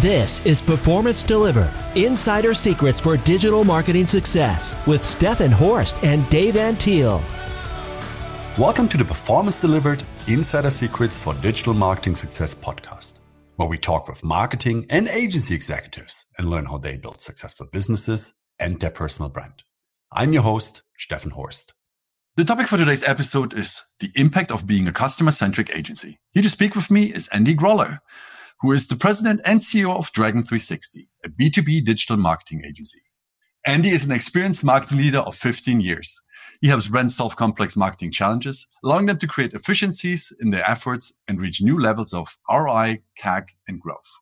This is Performance Delivered Insider Secrets for Digital Marketing Success with Stefan Horst and Dave Antil. Welcome to the Performance Delivered Insider Secrets for Digital Marketing Success podcast, where we talk with marketing and agency executives and learn how they build successful businesses and their personal brand. I'm your host, Stefan Horst. The topic for today's episode is the impact of being a customer centric agency. Here to speak with me is Andy Groller, who is the president and CEO of Dragon 360, a B2B digital marketing agency. Andy is an experienced marketing leader of 15 years. He helps brands solve complex marketing challenges, allowing them to create efficiencies in their efforts and reach new levels of ROI, CAC, and growth.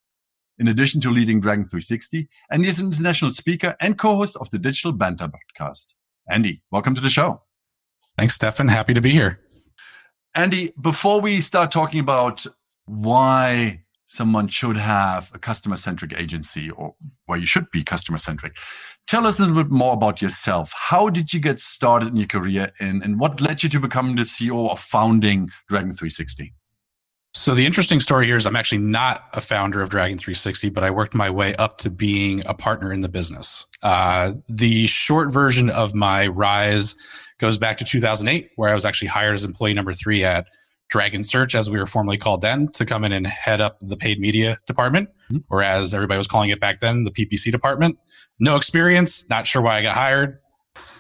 In addition to leading Dragon 360, Andy is an international speaker and co-host of the Digital Banter podcast. Andy, welcome to the show. Thanks, Stefan. Happy to be here. Andy, before we start talking about why someone should have a customer centric agency or where you should be customer centric. Tell us a little bit more about yourself. How did you get started in your career and, and what led you to becoming the CEO of founding Dragon 360? So the interesting story here is I'm actually not a founder of Dragon 360, but I worked my way up to being a partner in the business. Uh, the short version of my rise goes back to 2008, where I was actually hired as employee number three at Dragon Search, as we were formerly called then, to come in and head up the paid media department, mm-hmm. or as everybody was calling it back then, the PPC department. No experience, not sure why I got hired.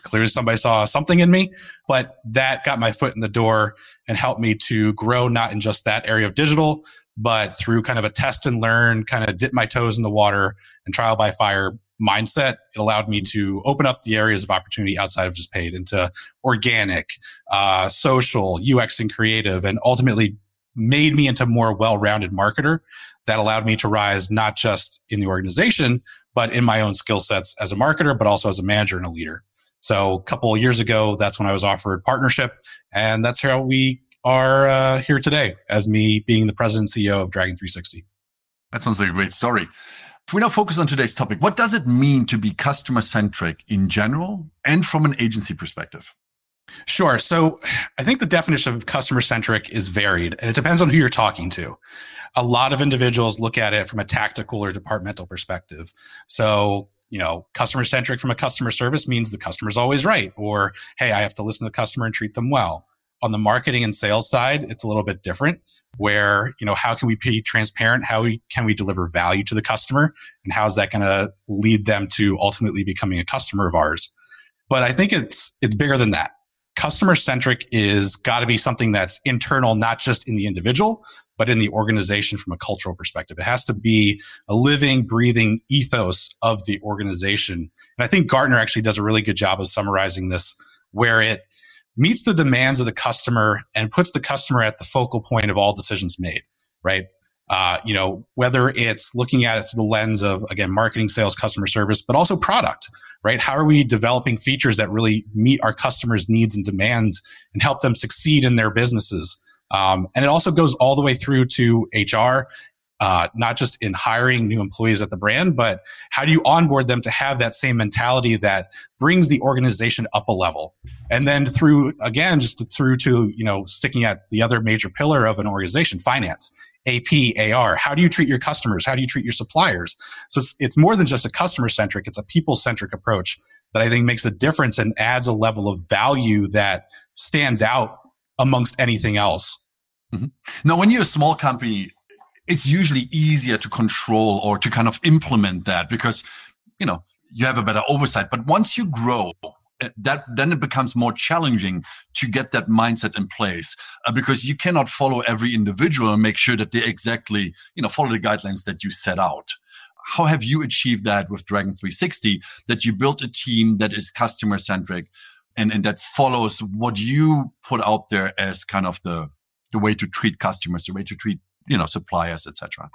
Clearly, somebody saw something in me, but that got my foot in the door and helped me to grow not in just that area of digital, but through kind of a test and learn, kind of dip my toes in the water and trial by fire mindset. It allowed me to open up the areas of opportunity outside of just paid into organic, uh, social, UX and creative, and ultimately made me into more well-rounded marketer that allowed me to rise not just in the organization, but in my own skill sets as a marketer, but also as a manager and a leader. So a couple of years ago, that's when I was offered partnership. And that's how we are uh, here today as me being the president and CEO of Dragon 360. That sounds like a great story. If we now focus on today's topic, what does it mean to be customer centric in general and from an agency perspective? Sure. So I think the definition of customer centric is varied and it depends on who you're talking to. A lot of individuals look at it from a tactical or departmental perspective. So, you know, customer centric from a customer service means the customer's always right or, hey, I have to listen to the customer and treat them well on the marketing and sales side, it's a little bit different where, you know, how can we be transparent? How we, can we deliver value to the customer? And how is that going to lead them to ultimately becoming a customer of ours? But I think it's, it's bigger than that. Customer centric is got to be something that's internal, not just in the individual, but in the organization from a cultural perspective. It has to be a living, breathing ethos of the organization. And I think Gartner actually does a really good job of summarizing this where it, meets the demands of the customer and puts the customer at the focal point of all decisions made, right? Uh, you know, whether it's looking at it through the lens of, again, marketing, sales, customer service, but also product, right? How are we developing features that really meet our customers' needs and demands and help them succeed in their businesses? Um, and it also goes all the way through to HR uh, not just in hiring new employees at the brand, but how do you onboard them to have that same mentality that brings the organization up a level? And then through, again, just through to, you know, sticking at the other major pillar of an organization, finance. AP, AR. How do you treat your customers? How do you treat your suppliers? So it's, it's more than just a customer centric. It's a people centric approach that I think makes a difference and adds a level of value that stands out amongst anything else. Mm-hmm. Now, when you're a small company, it's usually easier to control or to kind of implement that because, you know, you have a better oversight. But once you grow, eh, that then it becomes more challenging to get that mindset in place uh, because you cannot follow every individual and make sure that they exactly, you know, follow the guidelines that you set out. How have you achieved that with Dragon 360 that you built a team that is customer centric and, and that follows what you put out there as kind of the, the way to treat customers, the way to treat you know suppliers etc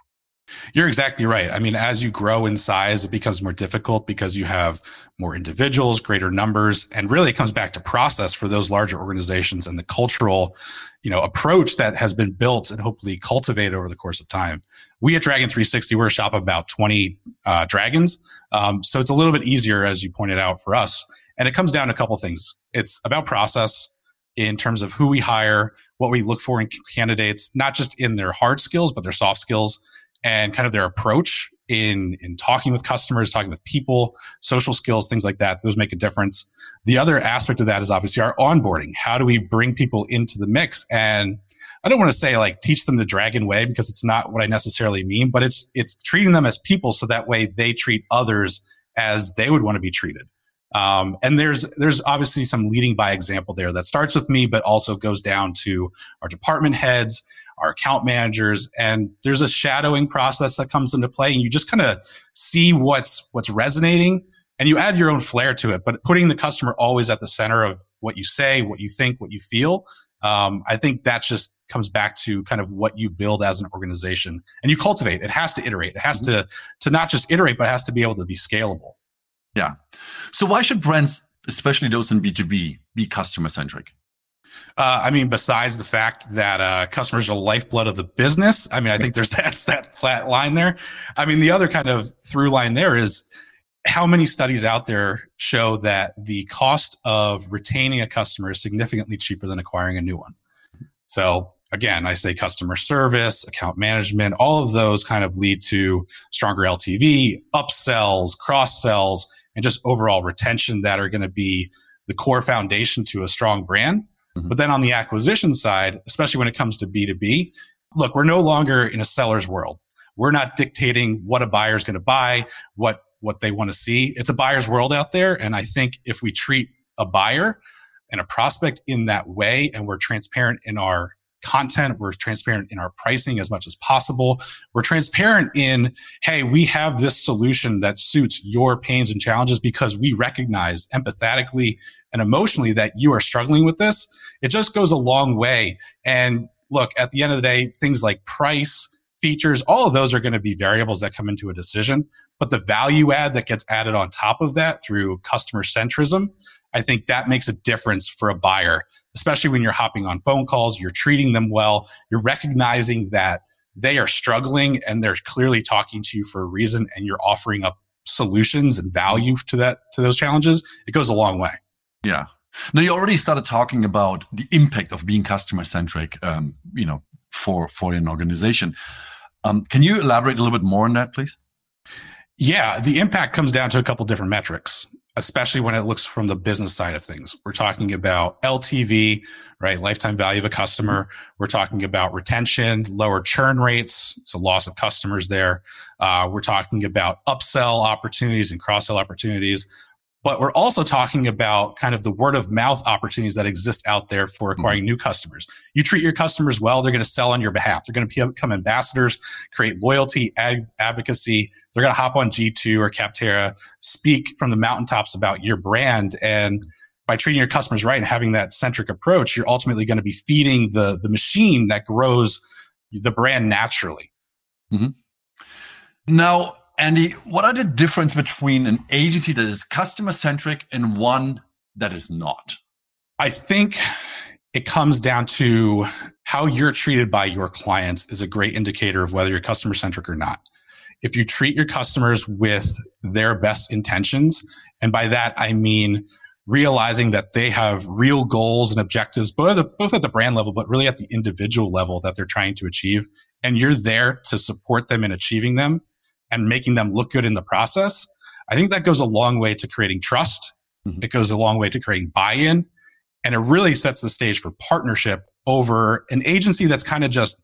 you're exactly right. I mean, as you grow in size, it becomes more difficult because you have more individuals, greater numbers, and really it comes back to process for those larger organizations and the cultural, you know, approach that has been built and hopefully cultivated over the course of time. We at Dragon 360, we're a shop of about 20 uh, dragons, um, so it's a little bit easier, as you pointed out, for us. And it comes down to a couple things. It's about process in terms of who we hire, what we look for in candidates, not just in their hard skills, but their soft skills and kind of their approach in in talking with customers, talking with people, social skills, things like that. Those make a difference. The other aspect of that is obviously our onboarding. How do we bring people into the mix? And I don't want to say like teach them the dragon way because it's not what I necessarily mean, but it's it's treating them as people so that way they treat others as they would want to be treated. Um, and there's there's obviously some leading by example there that starts with me, but also goes down to our department heads, our account managers, and there's a shadowing process that comes into play, and you just kind of see what's what's resonating, and you add your own flair to it. But putting the customer always at the center of what you say, what you think, what you feel, um, I think that just comes back to kind of what you build as an organization, and you cultivate. It has to iterate. It has mm-hmm. to to not just iterate, but it has to be able to be scalable. Yeah. So why should brands, especially those in B2B, be customer centric? Uh, I mean, besides the fact that uh, customers are the lifeblood of the business, I mean, I think there's that's that flat line there. I mean, the other kind of through line there is how many studies out there show that the cost of retaining a customer is significantly cheaper than acquiring a new one. So again, I say customer service, account management, all of those kind of lead to stronger LTV, upsells, cross sells, and just overall retention that are going to be the core foundation to a strong brand. Mm-hmm. But then on the acquisition side, especially when it comes to B2B, look, we're no longer in a seller's world. We're not dictating what a buyer is going to buy, what what they want to see. It's a buyer's world out there, and I think if we treat a buyer and a prospect in that way and we're transparent in our content. We're transparent in our pricing as much as possible. We're transparent in, hey, we have this solution that suits your pains and challenges because we recognize empathetically and emotionally that you are struggling with this. It just goes a long way. And look, at the end of the day, things like price, features, all of those are going to be variables that come into a decision. But the value add that gets added on top of that through customer centrism, I think that makes a difference for a buyer, especially when you're hopping on phone calls, you're treating them well, you're recognizing that they are struggling and they're clearly talking to you for a reason and you're offering up solutions and value to that to those challenges it goes a long way. Yeah. Now you already started talking about the impact of being customer centric um, you know for for an organization. Um, can you elaborate a little bit more on that please? Yeah the impact comes down to a couple different metrics especially when it looks from the business side of things. We're talking about LTV, right? Lifetime value of a customer. We're talking about retention, lower churn rates. so loss of customers there. Uh, we're talking about upsell opportunities and cross sell opportunities. But we're also talking about kind of the word of mouth opportunities that exist out there for acquiring mm-hmm. new customers. You treat your customers well, they're going to sell on your behalf. They're going to become ambassadors, create loyalty, ad- advocacy. They're going to hop on G2 or Capterra, speak from the mountaintops about your brand. And by treating your customers right and having that centric approach, you're ultimately going to be feeding the, the machine that grows the brand naturally. Mm-hmm. Now, Andy, what are the difference between an agency that is customer centric and one that is not? I think it comes down to how you're treated by your clients is a great indicator of whether you're customer centric or not. If you treat your customers with their best intentions, and by that I mean realizing that they have real goals and objectives, both at, the, both at the brand level, but really at the individual level that they're trying to achieve, and you're there to support them in achieving them, and making them look good in the process, I think that goes a long way to creating trust. Mm-hmm. It goes a long way to creating buy in. And it really sets the stage for partnership over an agency that's kind of just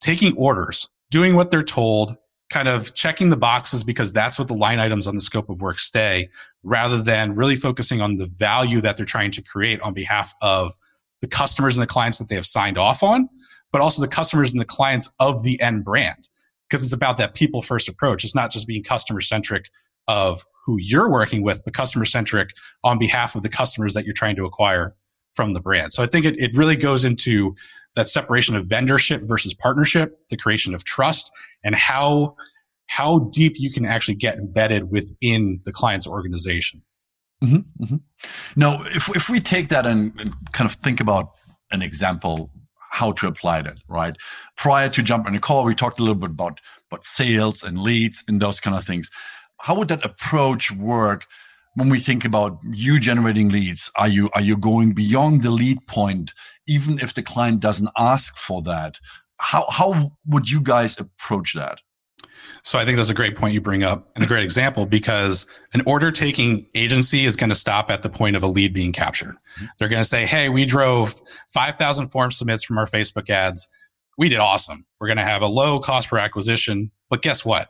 taking orders, doing what they're told, kind of checking the boxes because that's what the line items on the scope of work stay, rather than really focusing on the value that they're trying to create on behalf of the customers and the clients that they have signed off on, but also the customers and the clients of the end brand because it's about that people first approach. It's not just being customer centric of who you're working with, but customer centric on behalf of the customers that you're trying to acquire from the brand. So I think it, it really goes into that separation of vendorship versus partnership, the creation of trust, and how how deep you can actually get embedded within the client's organization. Mm-hmm, mm-hmm. Now, if if we take that and, and kind of think about an example how to apply that, right? Prior to jumping on a call, we talked a little bit about, about sales and leads and those kind of things. How would that approach work when we think about you generating leads? Are you are you going beyond the lead point, even if the client doesn't ask for that? How how would you guys approach that? So I think that's a great point you bring up and a great example because an order taking agency is going to stop at the point of a lead being captured. Mm-hmm. They're going to say, Hey, we drove 5,000 form submits from our Facebook ads. We did awesome. We're going to have a low cost per acquisition. But guess what?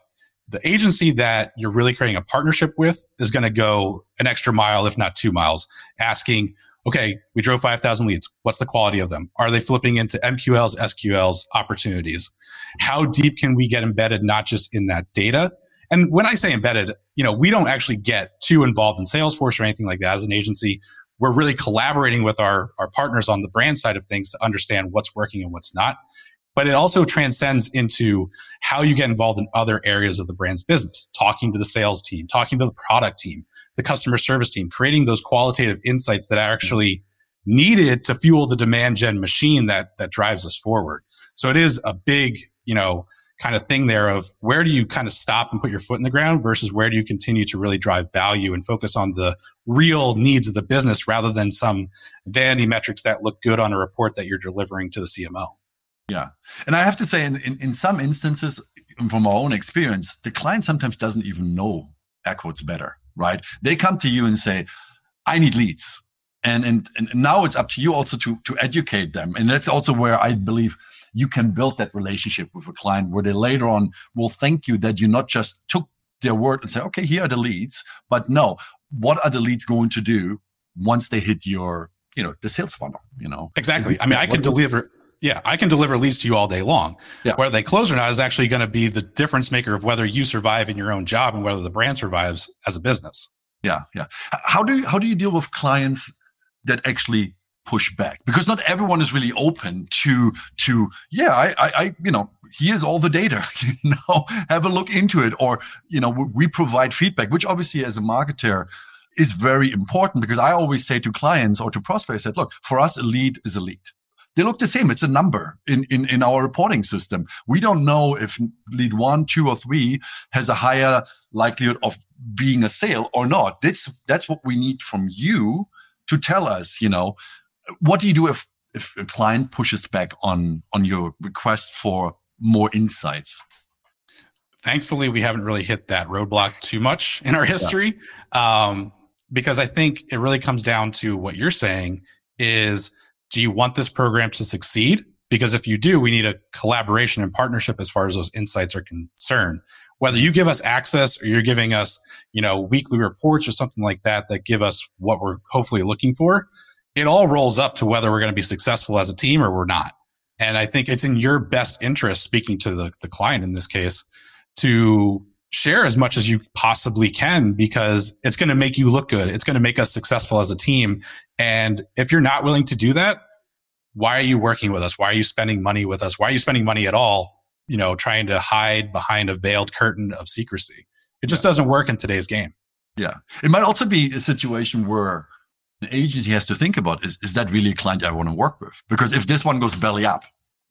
The agency that you're really creating a partnership with is going to go an extra mile, if not two miles, asking, okay, we drove 5,000 leads. What's the quality of them? Are they flipping into MQLs, SQLs, opportunities? How deep can we get embedded, not just in that data? And when I say embedded, you know, we don't actually get too involved in Salesforce or anything like that as an agency. We're really collaborating with our, our partners on the brand side of things to understand what's working and what's not but it also transcends into how you get involved in other areas of the brand's business, talking to the sales team, talking to the product team, the customer service team, creating those qualitative insights that are actually needed to fuel the demand gen machine that, that drives us forward. So it is a big, you know, kind of thing there of where do you kind of stop and put your foot in the ground versus where do you continue to really drive value and focus on the real needs of the business rather than some vanity metrics that look good on a report that you're delivering to the CMO. Yeah. And I have to say, in, in, in some instances, from our own experience, the client sometimes doesn't even know air quotes better, right? They come to you and say, I need leads. And, and, and now it's up to you also to, to educate them. And that's also where I believe you can build that relationship with a client where they later on will thank you that you not just took their word and say, okay, here are the leads, but no, what are the leads going to do once they hit your, you know, the sales funnel, you know? Exactly. I mean, I can deliver, yeah, I can deliver leads to you all day long. Yeah. Whether they close or not is actually going to be the difference maker of whether you survive in your own job and whether the brand survives as a business. Yeah, yeah. How do you, how do you deal with clients that actually push back? Because not everyone is really open to to yeah, I I, I you know here's all the data, you know, have a look into it, or you know we provide feedback, which obviously as a marketer is very important because I always say to clients or to prospects that look for us a lead is a lead they look the same. It's a number in, in, in our reporting system. We don't know if lead one, two, or three has a higher likelihood of being a sale or not. That's, that's what we need from you to tell us, you know, what do you do if, if a client pushes back on, on your request for more insights? Thankfully, we haven't really hit that roadblock too much in our history. Yeah. Um, because I think it really comes down to what you're saying is do you want this program to succeed? Because if you do, we need a collaboration and partnership as far as those insights are concerned. Whether you give us access or you're giving us, you know, weekly reports or something like that that give us what we're hopefully looking for, it all rolls up to whether we're going to be successful as a team or we're not. And I think it's in your best interest, speaking to the, the client in this case, to share as much as you possibly can because it's going to make you look good. It's going to make us successful as a team. And if you're not willing to do that, why are you working with us? Why are you spending money with us? Why are you spending money at all? You know, trying to hide behind a veiled curtain of secrecy. It just doesn't work in today's game. Yeah. It might also be a situation where the agency has to think about is, is that really a client I want to work with? Because if this one goes belly up,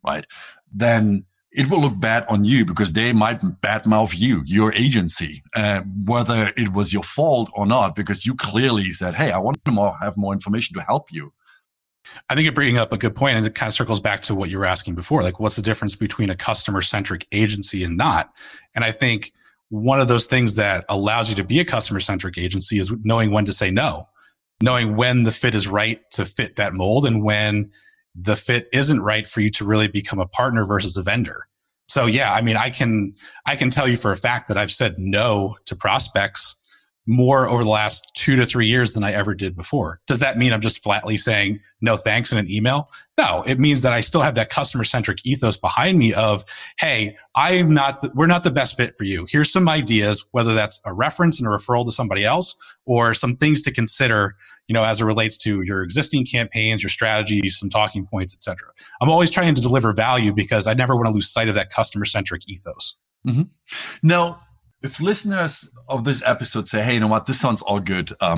right, then it will look bad on you because they might badmouth you, your agency, uh, whether it was your fault or not, because you clearly said, Hey, I want to more, have more information to help you. I think you're bringing up a good point, and it kind of circles back to what you were asking before. Like, what's the difference between a customer centric agency and not? And I think one of those things that allows you to be a customer centric agency is knowing when to say no, knowing when the fit is right to fit that mold, and when the fit isn't right for you to really become a partner versus a vendor. So yeah, I mean, I can, I can tell you for a fact that I've said no to prospects more over the last two to three years than I ever did before. Does that mean I'm just flatly saying no thanks in an email? No, it means that I still have that customer centric ethos behind me of, Hey, I'm not, the, we're not the best fit for you. Here's some ideas, whether that's a reference and a referral to somebody else or some things to consider, you know, as it relates to your existing campaigns, your strategies, some talking points, etc. I'm always trying to deliver value because I never want to lose sight of that customer centric ethos. Mm-hmm. Now, if listeners of this episode say, "Hey, you know what? This sounds all good," um,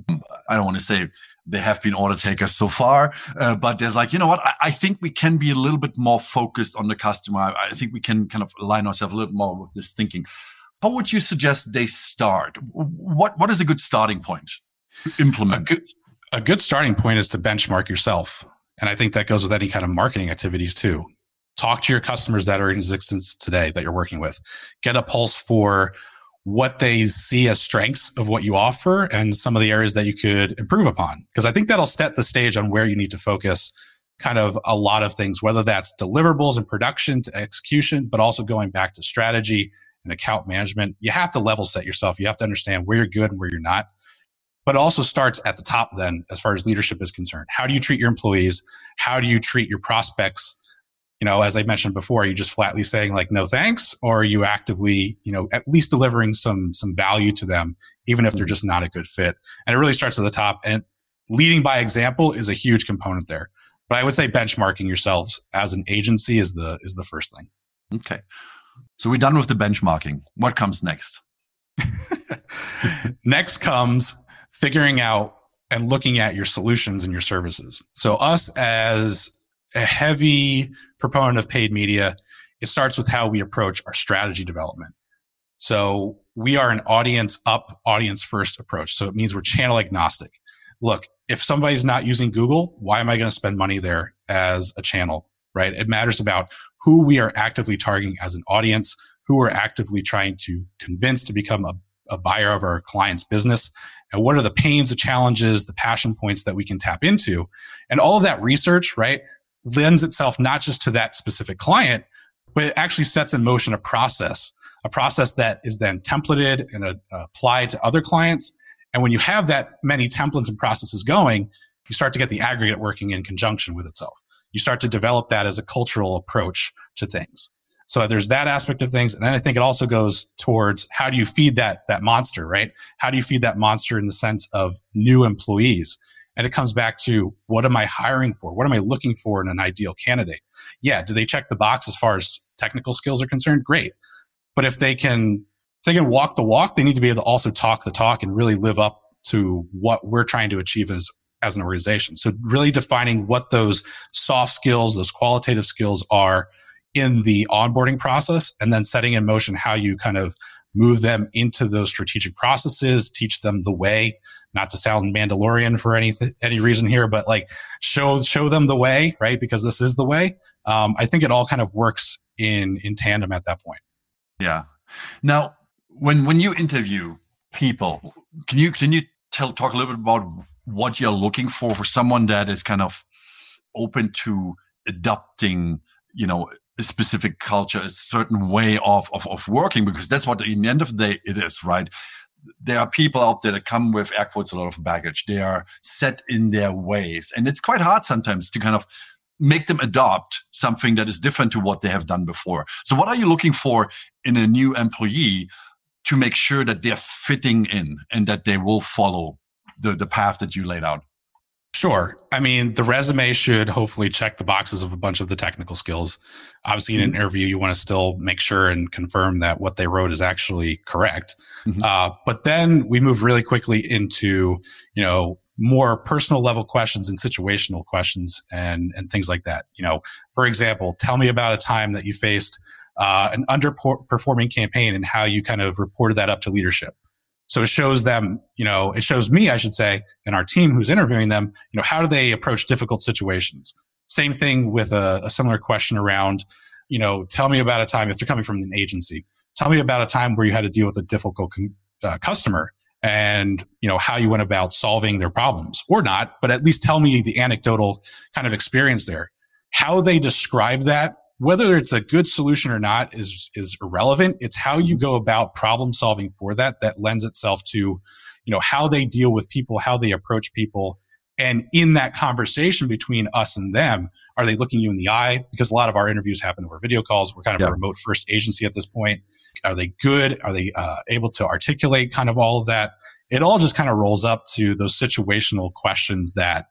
I don't want to say they have been order takers so far, uh, but there's like, you know what? I, I, think we can be a little bit more focused on the customer. I, I think we can kind of align ourselves a little more with this thinking. How would you suggest they start? What What is a good starting point to implement? A good, a good starting point is to benchmark yourself, and I think that goes with any kind of marketing activities too Talk to your customers that are in existence today that you're working with. Get a pulse for what they see as strengths of what you offer and some of the areas that you could improve upon. Because I think that'll set the stage on where you need to focus kind of a lot of things, whether that's deliverables and production to execution, but also going back to strategy and account management. You have to level set yourself. You have to understand where you're good and where you're not. But it also starts at the top then, as far as leadership is concerned. How do you treat your employees? How do you treat your prospects? You know, as I mentioned before, are you just flatly saying like no thanks, or are you actively, you know, at least delivering some some value to them, even if they're mm-hmm. just not a good fit? And it really starts at the top. And leading by example is a huge component there. But I would say benchmarking yourselves as an agency is the is the first thing. Okay. So we're done with the benchmarking. What comes next? next comes figuring out and looking at your solutions and your services. So us as a heavy proponent of paid media, it starts with how we approach our strategy development. So we are an audience up, audience first approach. So it means we're channel agnostic look, if somebody's not using Google, why am I going to spend money there as a channel? Right. It matters about who we are actively targeting as an audience, who we're actively trying to convince to become a, a buyer of our client's business, and what are the pains, the challenges, the passion points that we can tap into. And all of that research, right, lends itself not just to that specific client, but it actually sets in motion a process, a process that is then templated and uh, applied to other clients and when you have that many templates and processes going, you start to get the aggregate working in conjunction with itself. You start to develop that as a cultural approach to things. So there's that aspect of things. And then I think it also goes towards how do you feed that, that monster, right? How do you feed that monster in the sense of new employees? And it comes back to what am I hiring for? What am I looking for in an ideal candidate? Yeah. Do they check the box as far as technical skills are concerned? Great. But if they can if they can walk the walk, they need to be able to also talk the talk and really live up to what we're trying to achieve as, as an organization. So really defining what those soft skills, those qualitative skills are in the onboarding process and then setting in motion how you kind of move them into those strategic processes, teach them the way, not to sound Mandalorian for any, any reason here, but like show, show them the way, right? Because this is the way. Um, I think it all kind of works in, in tandem at that point. Yeah. Now, when when you interview people, can you can you tell talk a little bit about what you're looking for for someone that is kind of open to adopting, you know, a specific culture, a certain way of, of, of working, because that's what in the end of the day it is, right? There are people out there that come with air quotes a lot of baggage. They are set in their ways. And it's quite hard sometimes to kind of make them adopt something that is different to what they have done before. So what are you looking for in a new employee to make sure that they're fitting in and that they will follow the, the path that you laid out? Sure. I mean, the resume should hopefully check the boxes of a bunch of the technical skills. Obviously, in an mm-hmm. interview, you want to still make sure and confirm that what they wrote is actually correct. Mm-hmm. Uh, but then we move really quickly into, you know, more personal level questions and situational questions and, and things like that. You know, for example, tell me about a time that you faced uh, an underperforming campaign and how you kind of reported that up to leadership. So it shows them, you know, it shows me, I should say, and our team who's interviewing them, you know, how do they approach difficult situations? Same thing with a, a similar question around, you know, tell me about a time if they're coming from an agency. Tell me about a time where you had to deal with a difficult uh, customer and you know how you went about solving their problems or not but at least tell me the anecdotal kind of experience there how they describe that whether it's a good solution or not is is irrelevant. It's how you go about problem solving for that that lends itself to you know how they deal with people how they approach people. And in that conversation between us and them are they looking you in the eye? Because a lot of our interviews happen over video calls. We're kind of yeah. a remote first agency at this point. Are they good? Are they uh, able to articulate kind of all of that? It all just kind of rolls up to those situational questions that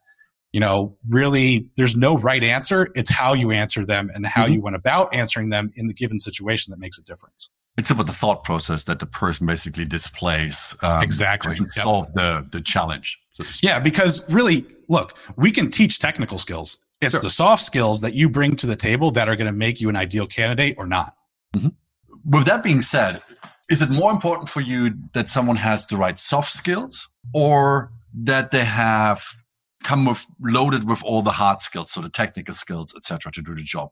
you know, really there's no right answer. It's how you answer them and how mm-hmm. you went about answering them in the given situation that makes a difference. It's about the thought process that the person basically displays. Um, exactly. To solve the, the challenge. So yeah, because really, look, we can teach technical skills. It's sure. the soft skills that you bring to the table that are going to make you an ideal candidate or not. Mm-hmm. With that being said, is it more important for you that someone has the right soft skills or that they have come with loaded with all the hard skills, so the technical skills, etc., to do the job.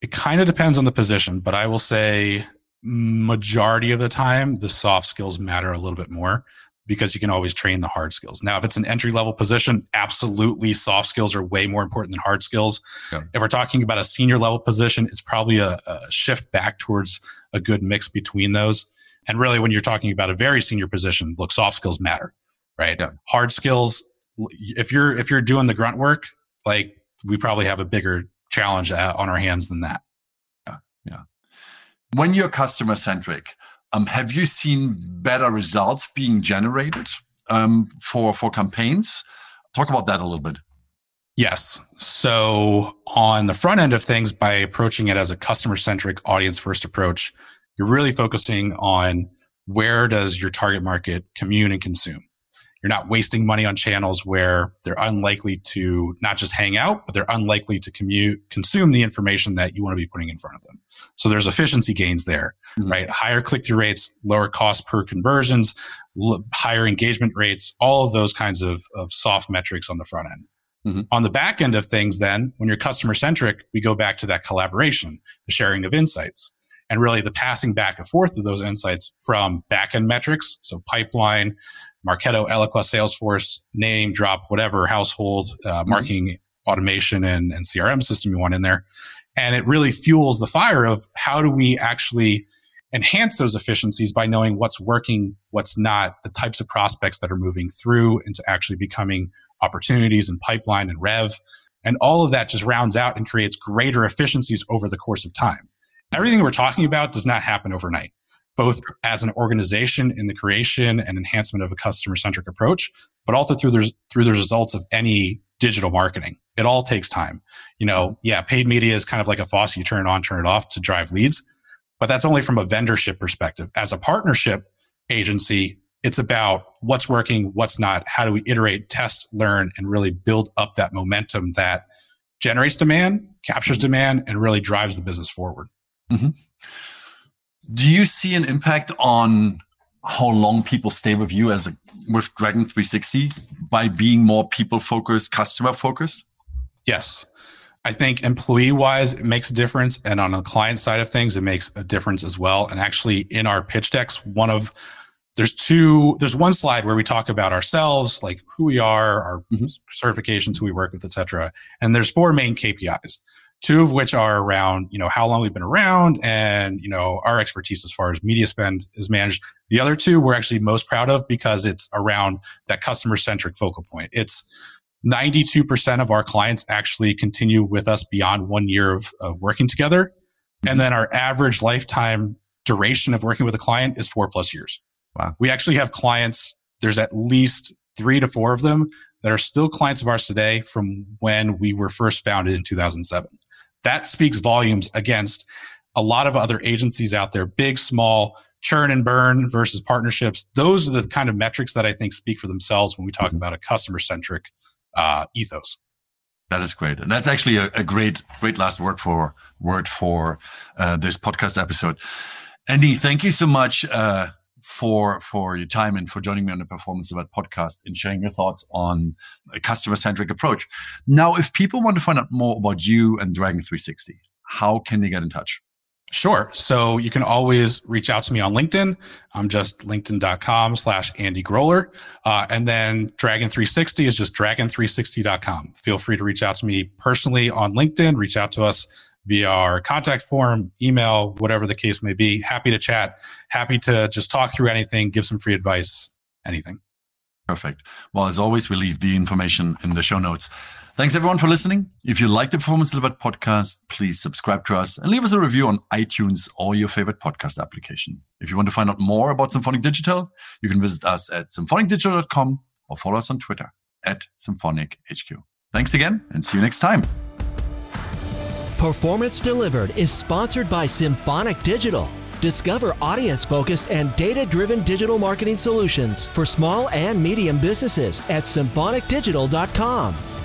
It kind of depends on the position, but I will say majority of the time the soft skills matter a little bit more because you can always train the hard skills. Now, if it's an entry level position, absolutely soft skills are way more important than hard skills. Yeah. If we're talking about a senior level position, it's probably a, a, shift back towards a good mix between those. And really, when you're talking about a very senior position, look, soft skills matter, right? Yeah. Hard skills, if you're if you're doing the grunt work, like we probably have a bigger challenge uh, on our hands than that. Yeah, yeah. When you're customer centric, um, have you seen better results being generated um, for for campaigns? Talk about that a little bit. Yes. So on the front end of things, by approaching it as a customer centric audience first approach, you're really focusing on where does your target market commune and consume. You're not wasting money on channels where they're unlikely to not just hang out, but they're unlikely to commute, consume the information that you want to be putting in front of them. So there's efficiency gains there, mm-hmm. right? Higher click through rates, lower cost per conversions, l- higher engagement rates, all of those kinds of, of soft metrics on the front end. Mm-hmm. On the back end of things, then, when you're customer centric, we go back to that collaboration, the sharing of insights, and really the passing back and forth of those insights from backend metrics, so pipeline, Marketo, Eloqua, Salesforce, name, drop, whatever household uh, mm-hmm. marketing automation and, and CRM system you want in there. And it really fuels the fire of how do we actually enhance those efficiencies by knowing what's working, what's not, the types of prospects that are moving through into actually becoming opportunities and pipeline and rev. And all of that just rounds out and creates greater efficiencies over the course of time. Everything we're talking about does not happen overnight both as an organization in the creation and enhancement of a customer centric approach, but also through the, through the results of any digital marketing. It all takes time. You know, yeah, paid media is kind of like a faucet. You turn it on, turn it off to drive leads, but that's only from a vendorship perspective. As a partnership agency, it's about what's working, what's not. How do we iterate, test, learn, and really build up that momentum that generates demand, captures mm-hmm. demand, and really drives the business forward. Mm-hmm. Do you see an impact on how long people stay with you as a, with Dragon 360 by being more people focused, customer focused? Yes. I think employee wise, it makes a difference. And on the client side of things, it makes a difference as well. And actually, in our pitch decks, one of there's two, there's one slide where we talk about ourselves, like who we are, our mm-hmm. certifications, who we work with, et cetera. And there's four main KPIs two of which are around, you know, how long we've been around and, you know, our expertise as far as media spend is managed. The other two we're actually most proud of because it's around that customer centric focal point. It's 92% of our clients actually continue with us beyond one year of, of working together. And mm-hmm. then our average lifetime duration of working with a client is four plus years. Wow. We actually have clients, there's at least three to four of them that are still clients of ours today from when we were first founded in 2007 that speaks volumes against a lot of other agencies out there, big, small, churn and burn versus partnerships. Those are the kind of metrics that I think speak for themselves when we talk mm-hmm. about a customer centric uh, ethos. That is great, and that's actually a, a great, great last word for word for uh, this podcast episode. Andy, thank you so much uh, for for your time and for joining me on the Performance Delivered podcast and sharing your thoughts on a customer centric approach. Now, if people want to find out more about you and Dragon 360, how can they get in touch? Sure. So you can always reach out to me on LinkedIn. I'm just linkedin.com slash Andy Groller. Uh, and then Dragon 360 is just dragon360.com. Feel free to reach out to me personally on LinkedIn. Reach out to us via our contact form, email, whatever the case may be. Happy to chat. Happy to just talk through anything, give some free advice, anything. Perfect. Well, as always, we leave the information in the show notes. Thanks everyone for listening. If you like the Performance Delivered podcast, please subscribe to us and leave us a review on iTunes or your favorite podcast application. If you want to find out more about Symphonic Digital, you can visit us at symphonicdigital.com or follow us on Twitter at SymphonicHQ. Thanks again and see you next time. Performance Delivered is sponsored by Symphonic Digital. Discover audience focused and data driven digital marketing solutions for small and medium businesses at symphonicdigital.com.